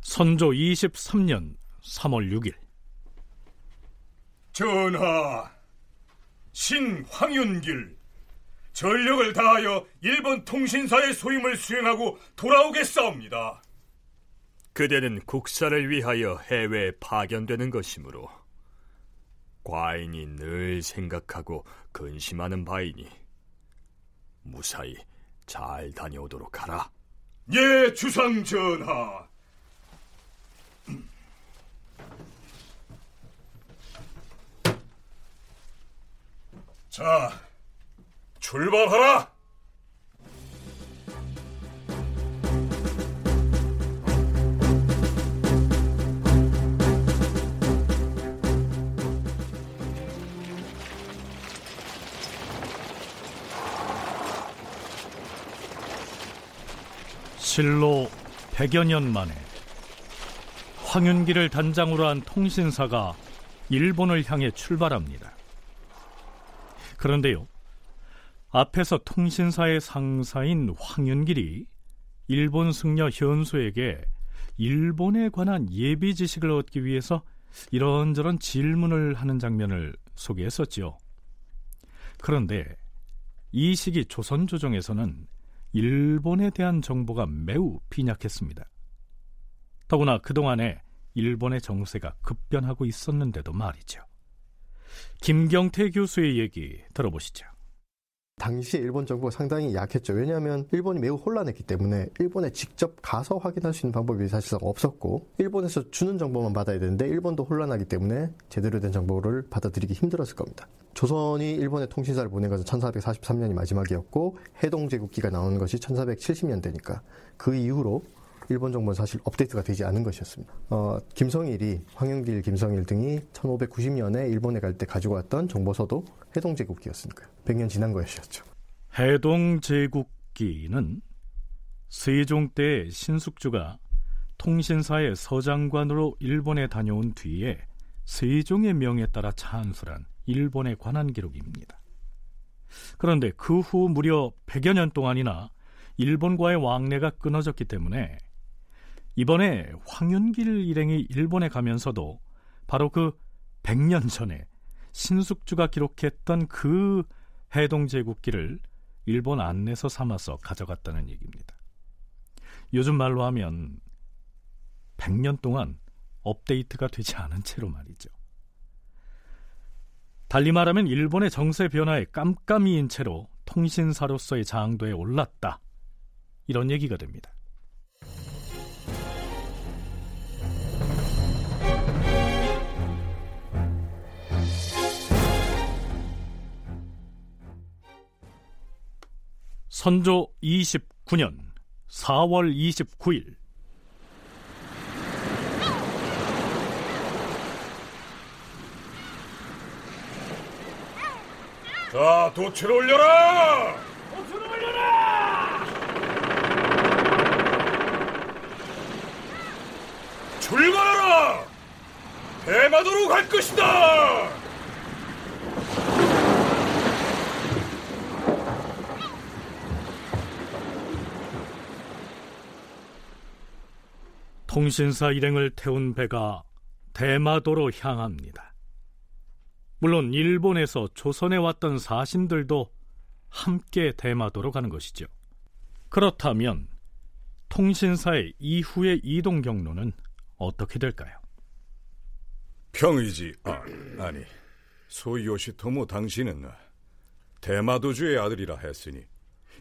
선조 23년 3월 6일 전하, 신 황윤길 전력을 다하여 일본 통신사의 소임을 수행하고 돌아오겠사옵니다. 그대는 국사를 위하여 해외에 파견되는 것이므로 과인이 늘 생각하고 근심하는 바이니 무사히 잘 다녀오도록 하라. 예, 주상 전하. 자, 출발하라! 실로 100여 년 만에 황윤기를 단장으로 한 통신사가 일본을 향해 출발합니다. 그런데요, 앞에서 통신사의 상사인 황윤길이 일본 승려 현수에게 일본에 관한 예비 지식을 얻기 위해서 이런저런 질문을 하는 장면을 소개했었지요. 그런데 이 시기 조선 조정에서는 일본에 대한 정보가 매우 빈약했습니다. 더구나 그동안에 일본의 정세가 급변하고 있었는데도 말이죠. 김경태 교수의 얘기 들어보시죠. 당시에 일본 정부가 상당히 약했죠. 왜냐하면 일본이 매우 혼란했기 때문에 일본에 직접 가서 확인할 수 있는 방법이 사실상 없었고 일본에서 주는 정보만 받아야 되는데 일본도 혼란하기 때문에 제대로 된 정보를 받아들이기 힘들었을 겁니다. 조선이 일본에 통신사를 보낸 것은 1443년이 마지막이었고 해동제국기가 나온 것이 1470년대니까 그 이후로 일본 정부는 사실 업데이트가 되지 않은 것이었습니다. 어, 김성일이 황영길, 김성일 등이 1590년에 일본에 갈 때 가지고 왔던 정보서도 해동제국기였으니까요. 100년 지난 것이었죠. 해동제국기는 세종 때 신숙주가 통신사의 서장관으로 일본에 다녀온 뒤에 세종의 명에 따라 찬술한 일본의 관한 기록입니다. 그런데 그 후 무려 100여 년 동안이나 일본과의 왕래가 끊어졌기 때문에 이번에 황윤길 일행이 일본에 가면서도 바로 그 100년 전에 신숙주가 기록했던 그 해동제국기를 일본 안내서 삼아서 가져갔다는 얘기입니다. 요즘 말로 하면 100년 동안 업데이트가 되지 않은 채로 말이죠. 달리 말하면 일본의 정세 변화에 깜깜이인 채로 통신사로서의 장도에 올랐다. 이런 얘기가 됩니다. 선조 29년 4월 29일 자, 도치를 올려라! 도치를 올려라! 출발하라! 대마도로 갈 것이다! 통신사 일행을 태운 배가 대마도로 향합니다. 물론 일본에서 조선에 왔던 사신들도 함께 대마도로 가는 것이죠. 그렇다면 통신사의 이후의 이동 경로는 어떻게 될까요? 평의지, 아, 아니, 소요시토모 당신은 대마도주의 아들이라 했으니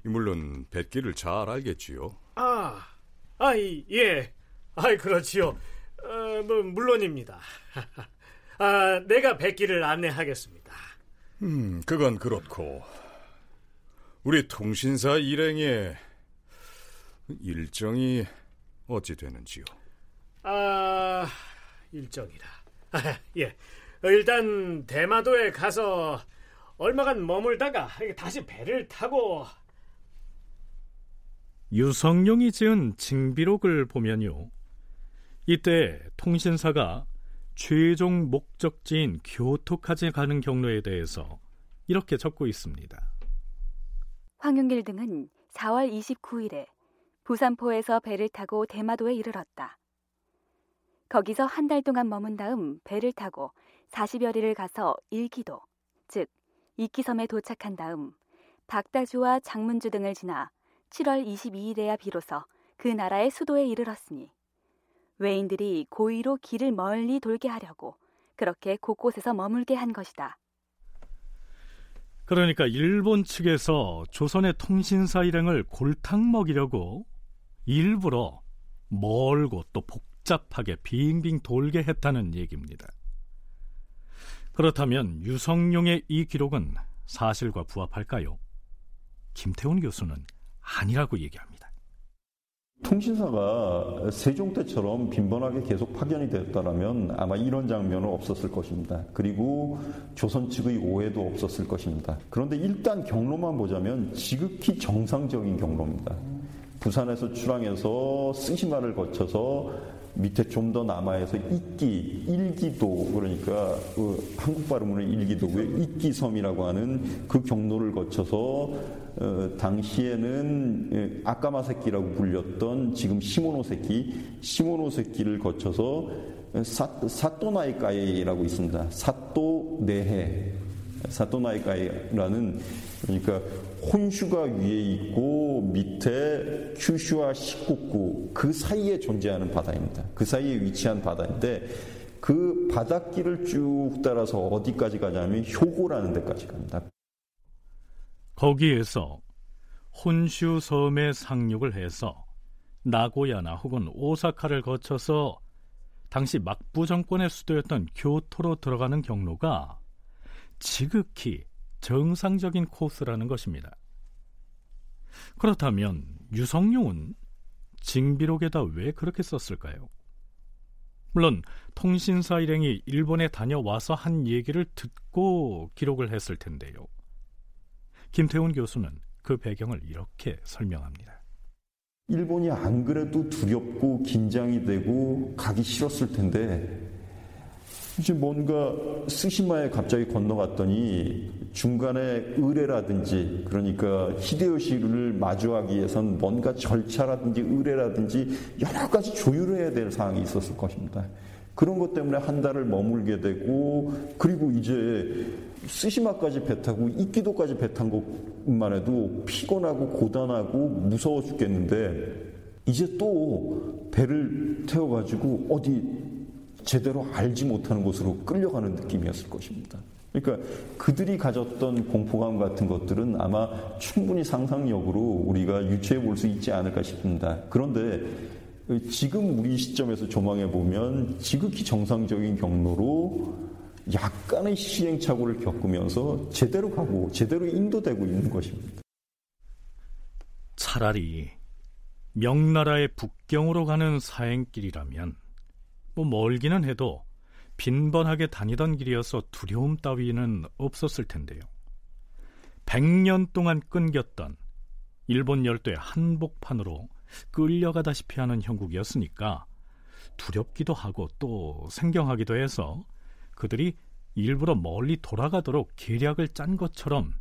물론 뱃길을 잘 알겠지요. 아, 아이, 예. 아이, 그렇지요. 어, 뭐, 물론입니다. [LAUGHS] 아, 내가 백기를 안내하겠습니다. 음, 그건 그렇고 우리 통신사 일행의 일정이 어찌 되는지요? 아, 일정이라. 아, [LAUGHS] 예. 일단 대마도에 가서 얼마간 머물다가 다시 배를 타고 유성룡이 지은 징비록을 보면요. 이때 통신사가 최종 목적지인 교토까지 가는 경로에 대해서 이렇게 적고 있습니다. 황윤길 등은 4월 29일에 부산포에서 배를 타고 대마도에 이르렀다. 거기서 한 달 동안 머문 다음 배를 타고 40여리를 가서 일기도, 즉 이기섬에 도착한 다음 박다주와 장문주 등을 지나 7월 22일에야 비로소 그 나라의 수도에 이르렀으니 외인들이 고의로 길을 멀리 돌게 하려고 그렇게 곳곳에서 머물게 한 것이다. 그러니까 일본 측에서 조선의 통신사 일행을 골탕 먹이려고 일부러 멀고 또 복잡하게 빙빙 돌게 했다는 얘기입니다. 그렇다면 유성룡의 이 기록은 사실과 부합할까요? 김태훈 교수는 아니라고 얘기합니다. 통신사가 세종 때처럼 빈번하게 계속 파견이 됐다면 아마 이런 장면은 없었을 것입니다. 그리고 조선 측의 오해도 없었을 것입니다. 그런데 일단 경로만 보자면 지극히 정상적인 경로입니다. 부산에서 출항해서 쓰시마를 거쳐서 밑에 좀 더 남아에서 이끼, 일기도 그러니까 그 한국 발음으로 일기도고요. 이끼섬이라고 하는 그 경로를 거쳐서 어, 당시에는 예, 아까마새끼라고 불렸던 지금 시모노새끼, 시모노새끼를 거쳐서 사, 사또나이카이라고 있습니다. 사또네해, 사또나이카이라는 그러니까 혼슈가 위에 있고 밑에 큐슈와 시쿠쿠 그 사이에 존재하는 바다입니다. 그 사이에 위치한 바다인데 그 바닷길을 쭉 따라서 어디까지 가냐면 효고라는 데까지 갑니다. 거기에서 혼슈 섬에 상륙을 해서 나고야나 혹은 오사카를 거쳐서 당시 막부 정권의 수도였던 교토로 들어가는 경로가 지극히 정상적인 코스라는 것입니다. 그렇다면 유성룡은 징비록에다 왜 그렇게 썼을까요? 물론 통신사 일행이 일본에 다녀와서 한 얘기를 듣고 기록을 했을 텐데요. 김태훈 교수는 그 배경을 이렇게 설명합니다. 일본이 안 그래도 두렵고 긴장이 되고 가기 싫었을 텐데 이제 뭔가 스시마에 갑자기 건너갔더니 중간에 의뢰라든지 그러니까 히데요시를 마주하기 위해선 뭔가 절차라든지 의뢰라든지 여러 가지 조율을 해야 될 사항이 있었을 것입니다. 그런 것 때문에 한 달을 머물게 되고 그리고 이제 스시마까지 배 타고 이끼도까지 배탄 것만 해도 피곤하고 고단하고 무서워 죽겠는데 이제 또 배를 태워가지고 어디 제대로 알지 못하는 곳으로 끌려가는 느낌이었을 것입니다. 그러니까 그들이 가졌던 공포감 같은 것들은 아마 충분히 상상력으로 우리가 유추해 볼 수 있지 않을까 싶습니다. 그런데 지금 우리 시점에서 조망해 보면 지극히 정상적인 경로로 약간의 시행착오를 겪으면서 제대로 가고 제대로 인도되고 있는 것입니다. 차라리 명나라의 북경으로 가는 사행길이라면 뭐 멀기는 해도 빈번하게 다니던 길이어서 두려움 따위는 없었을 텐데요. 100년 동안 끊겼던 일본 열도의 한복판으로 끌려가다시피 하는 형국이었으니까 두렵기도 하고 또 생경하기도 해서 그들이 일부러 멀리 돌아가도록 계략을 짠 것처럼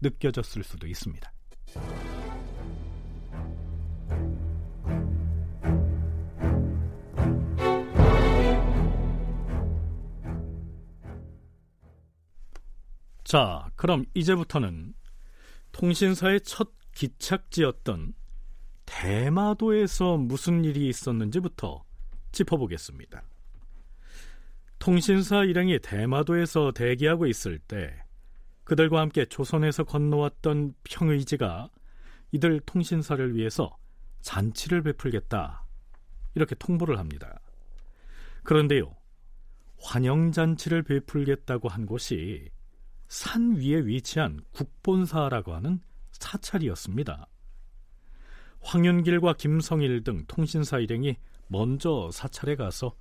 느껴졌을 수도 있습니다. 자, 그럼 이제부터는 통신사의 첫 기착지였던 대마도에서 무슨 일이 있었는지부터 짚어보겠습니다. 통신사 일행이 대마도에서 대기하고 있을 때 그들과 함께 조선에서 건너왔던 평의지가 이들 통신사를 위해서 잔치를 베풀겠다 이렇게 통보를 합니다. 그런데요, 환영 잔치를 베풀겠다고 한 곳이 산 위에 위치한 국본사라고 하는 사찰이었습니다. 황윤길과 김성일 등 통신사 일행이 먼저 사찰에 가서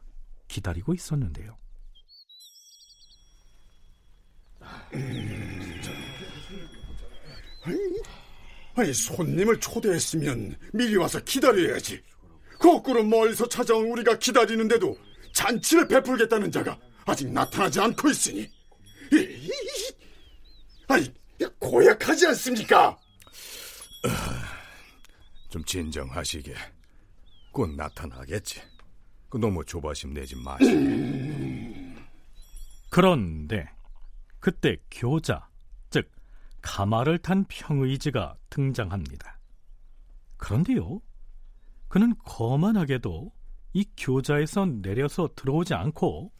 기다리고 있었는데요. 아니, 아니 손님을 초대했으면 미리 와서 기다려야지. 거꾸로 멀리서 찾아온 우리가 기다리는데도 잔치를 베풀겠다는 자가 아직 나타나지 않고 있으니 아니, 고약하지 않습니까? 좀 진정하시게. 곧 나타나겠지. 그 너무 조바심 내지 마시고. 그런데 그때 교자, 즉 가마를 탄 평의지가 등장합니다. 그런데요, 그는 거만하게도 이 교자에서 내려서 들어오지 않고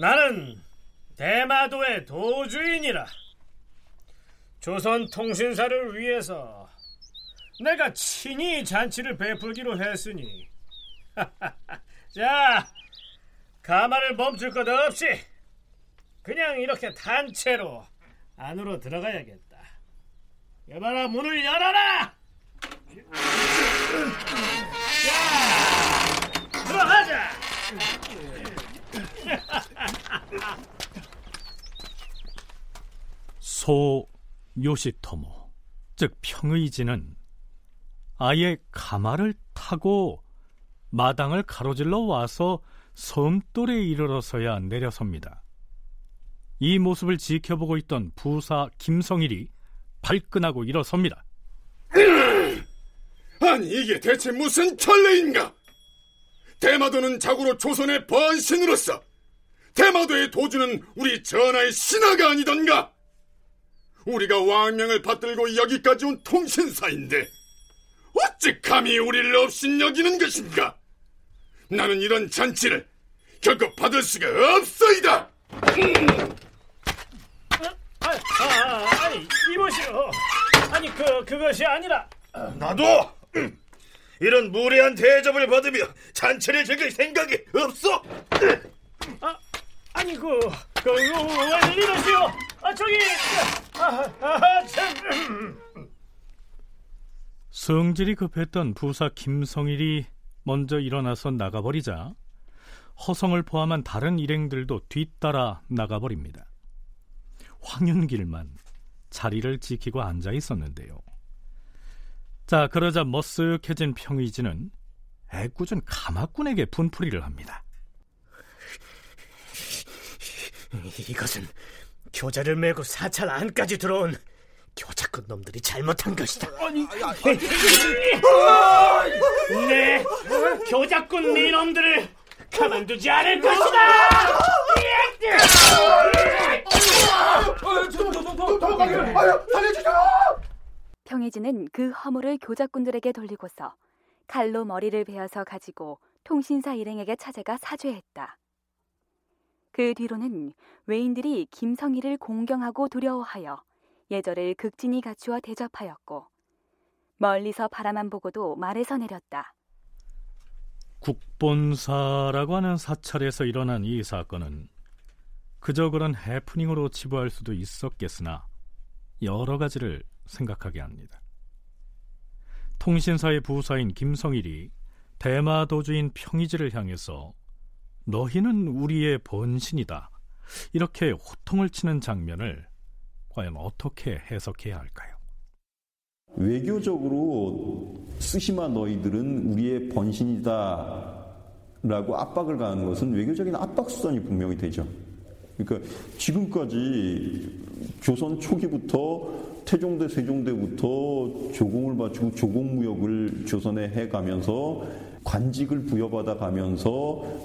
나는 대마도의 도주인이라. 조선 통신사를 위해서 내가 친히 잔치를 베풀기로 했으니. [LAUGHS] 자 가마를 멈출 것 없이 그냥 이렇게 단체로 안으로 들어가야겠다. 여봐라 문을 열어라! 자 들어가자! [LAUGHS] 소 요시토모 즉 평의지는 아예 가마를 타고 마당을 가로질러 와서 섬돌에 이르러서야 내려섭니다. 이 모습을 지켜보고 있던 부사 김성일이 발끈하고 일어섭니다. [CLEARS THROAT] 아니 이게 대체 무슨 천례인가? 대마도는 자고로 조선의 번신으로서 대마도의 도주는 우리 전하의 신하가 아니던가? 우리가 왕명을 받들고 여기까지 온 통신사인데 어찌 감히 우리를 업신여기는 것인가? 나는 이런 잔치를 결코 받을 수가 없소이다. 아, 아, 아니 이보시오. 아니 그 그것이 아니라 나도 이런 무례한 대접을 받으며 잔치를 즐길 생각이 없어. 아, 아니 그 그왜 이러시오? 아 저기 아, 아, 참. 성질이 급했던 부사 김성일이 먼저 일어나서 나가버리자 허성을 포함한 다른 일행들도 뒤따라 나가버립니다. 황윤길만 자리를 지키고 앉아 있었는데요. 자, 그러자 머쓱해진 평의지는 애꿎은 가마꾼에게 분풀이를 합니다. 이것은 교자를 메고 사찰 안까지 들어온 교자꾼 놈들이 잘못한 것이다. 아니, 네, 교자꾼 이놈들을 가만두지 않을 것이다. 평해지는 그 허물을 교자꾼들에게 돌리고서 칼로 머리를 베어서 가지고 통신사 일행에게 찾아가 사죄했다. 그 뒤로는 외인들이 김성희를 공경하고 두려워하여 예절을 극진히 갖추어 대접하였고 멀리서 바라만 보고도 말에서 내렸다. 국본사라고 하는 사찰에서 일어난 이 사건은 그저 그런 해프닝으로 치부할 수도 있었겠으나 여러 가지를 생각하게 합니다. 통신사의 부사인 김성일이 대마도주인 평이지를 향해서 너희는 우리의 번신이다 이렇게 호통을 치는 장면을 과연 어떻게 해석해야 할까요? 외교적으로 쓰시마 너희들은 우리의 번신이다 라고 압박을 가하는 것은 외교적인 압박 수단이 분명히 되죠. 그러니까 지금까지 조선 초기부터 태종대 세종대부터 조공을 바치고 조공무역을 조선에 해가면서 관직을 부여받아 가면서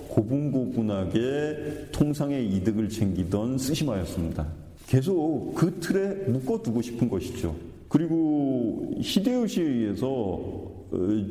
고분고분하게 통상의 이득을 챙기던 쓰시마였습니다. 계속 그 틀에 묶어두고 싶은 것이죠. 그리고 히데요시에 의해서 어,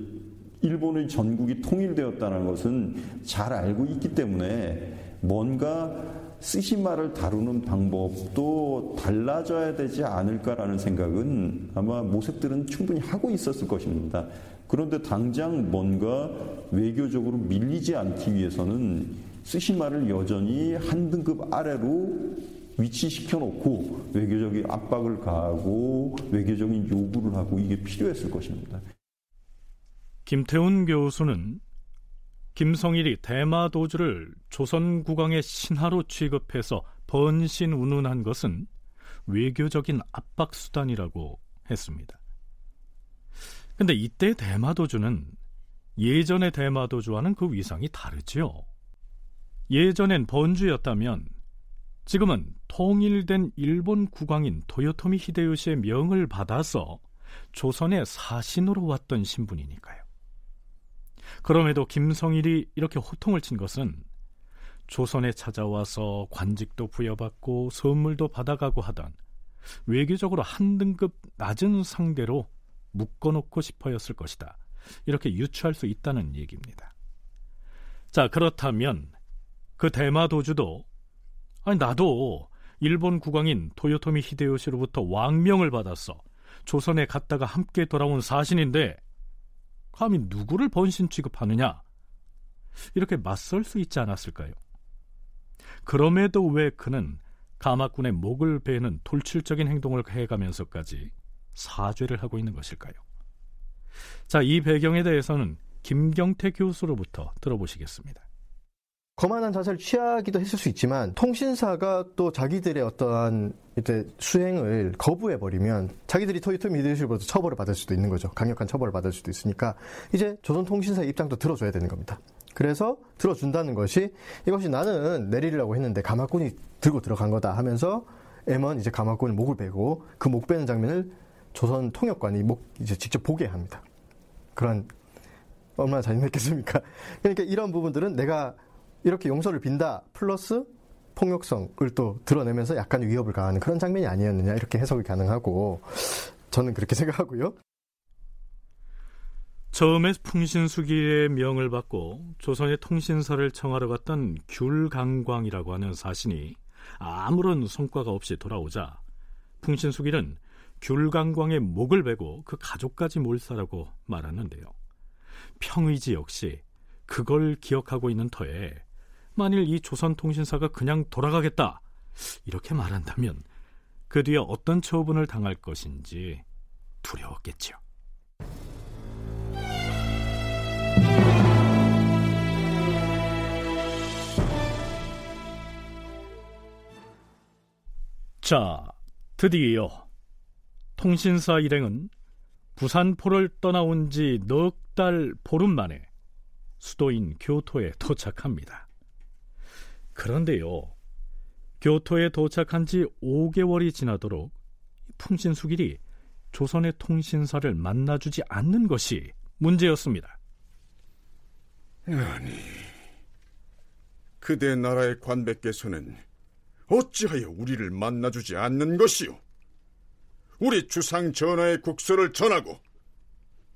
일본의 전국이 통일되었다는 것은 잘 알고 있기 때문에 뭔가 쓰시마를 다루는 방법도 달라져야 되지 않을까라는 생각은 아마 모색들은 충분히 하고 있었을 것입니다. 그런데 당장 뭔가 외교적으로 밀리지 않기 위해서는 쓰시마를 여전히 한 등급 아래로 위치시켜 놓고 외교적인 압박을 가하고 외교적인 요구를 하고 이게 필요했을 것입니다. 김태훈 교수는 김성일이 대마 도주를 조선 국왕의 신하로 취급해서 번신 운운한 것은 외교적인 압박 수단이라고 했습니다. 근데 이때 대마도주는 예전의 대마도주와는 그 위상이 다르죠. 예전엔 번주였다면 지금은 통일된 일본 국왕인 도요토미 히데요시의 명을 받아서 조선의 사신으로 왔던 신분이니까요. 그럼에도 김성일이 이렇게 호통을 친 것은 조선에 찾아와서 관직도 부여받고 선물도 받아가고 하던 외교적으로 한 등급 낮은 상대로 묶어놓고 싶어였을 것이다. 이렇게 유추할 수 있다는 얘기입니다. 자, 그렇다면 그 대마도주도 아니 나도 일본 국왕인 도요토미 히데요시로부터 왕명을 받았어. 조선에 갔다가 함께 돌아온 사신인데 감히 누구를 번신 취급하느냐? 이렇게 맞설 수 있지 않았을까요? 그럼에도 왜 그는 가마꾼의 목을 베는 돌출적인 행동을 해가면서까지 사죄를 하고 있는 것일까요? 자, 이 배경에 대해서는 김경태 교수로부터 들어보시겠습니다. 거만한 자세를 취하기도 했을 수 있지만 통신사가 또 자기들의 어떠한 이제 수행을 거부해 버리면 자기들이 토요토미 히데요시로부터 처벌을 받을 수도 있는 거죠. 강력한 처벌을 받을 수도 있으니까 이제 조선통신사 의 입장도 들어줘야 되는 겁니다. 그래서 들어준다는 것이 이것이 나는 내리려고 했는데 가마꾼이 들고 들어간 거다 하면서 M1 이제 가마꾼을 목을 베고 그 목 베는 장면을 조선 통역관이 목 이제 직접 보게 합니다. 그런 얼마나 잔인했겠습니까? 그러니까 이런 부분들은 내가 이렇게 용서를 빈다 플러스 폭력성을 또 드러내면서 약간 위협을 가하는 그런 장면이 아니었느냐 이렇게 해석이 가능하고 저는 그렇게 [LAUGHS] 생각하고요. 처음에 풍신수기의 명을 받고 조선의 통신사를 청하러 갔던 귤강광이라고 하는 사신이 아무런 성과가 없이 돌아오자 풍신수기는 귤강광의 목을 베고 그 가족까지 몰사라고 말하는데요. 평의지 역시 그걸 기억하고 있는 터에 만일 이 조선통신사가 그냥 돌아가겠다 이렇게 말한다면 그 뒤에 어떤 처분을 당할 것인지 두려웠겠죠. 자, 드디어 통신사 일행은 부산포를 떠나온 지 넉 달 보름 만에 수도인 교토에 도착합니다. 그런데요, 교토에 도착한 지 5개월이 지나도록 풍신수길이 조선의 통신사를 만나주지 않는 것이 문제였습니다. 아니, 그대 나라의 관백께서는 어찌하여 우리를 만나주지 않는 것이오? 우리 주상 전하의 국서를 전하고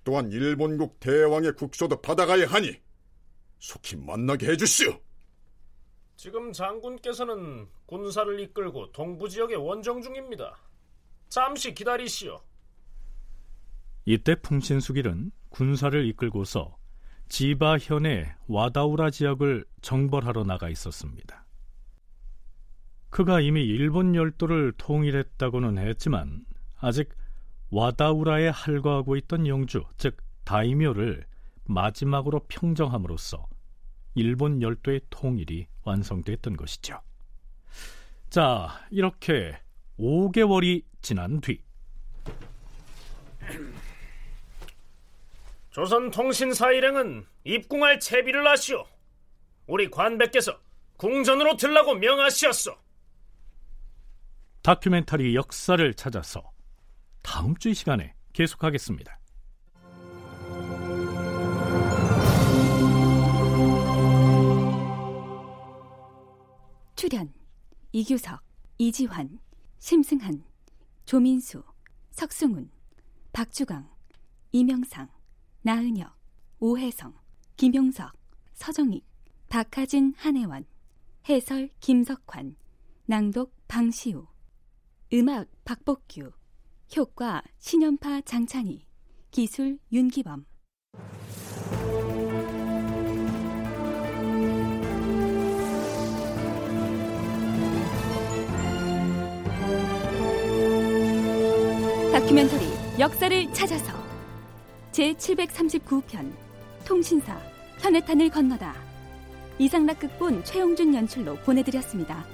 또한 일본국 대왕의 국서도 받아가야 하니 속히 만나게 해주시오. 지금 장군께서는 군사를 이끌고 동부 지역에 원정 중입니다. 잠시 기다리시오. 이때 풍신수길은 군사를 이끌고서 지바 현의 와다우라 지역을 정벌하러 나가 있었습니다. 그가 이미 일본 열도를 통일했다고는 했지만 아직 와다우라에 할거하고 있던 영주, 즉 다이묘를 마지막으로 평정함으로써 일본 열도의 통일이 완성됐던 것이죠. 자, 이렇게 5개월이 지난 뒤 조선통신사 일행은 입궁할 채비를 하시오. 우리 관백께서 궁전으로 들라고 명하시었소. 다큐멘터리 역사를 찾아서 다음 주 이 시간에 계속하겠습니다. 출연 이규석, 이지환, 심승한, 조민수, 석승훈, 박주강, 이명상, 나은혁, 오혜성, 김용석, 서정익, 박하진, 한혜원, 해설 김석환, 낭독 방시우, 음악 박복규, 효과 신연파 장찬희, 기술 윤기범. 다큐멘터리 역사를 찾아서 제 739편 통신사 현해탄을 건너다 이상락 극본 최용준 연출로 보내드렸습니다.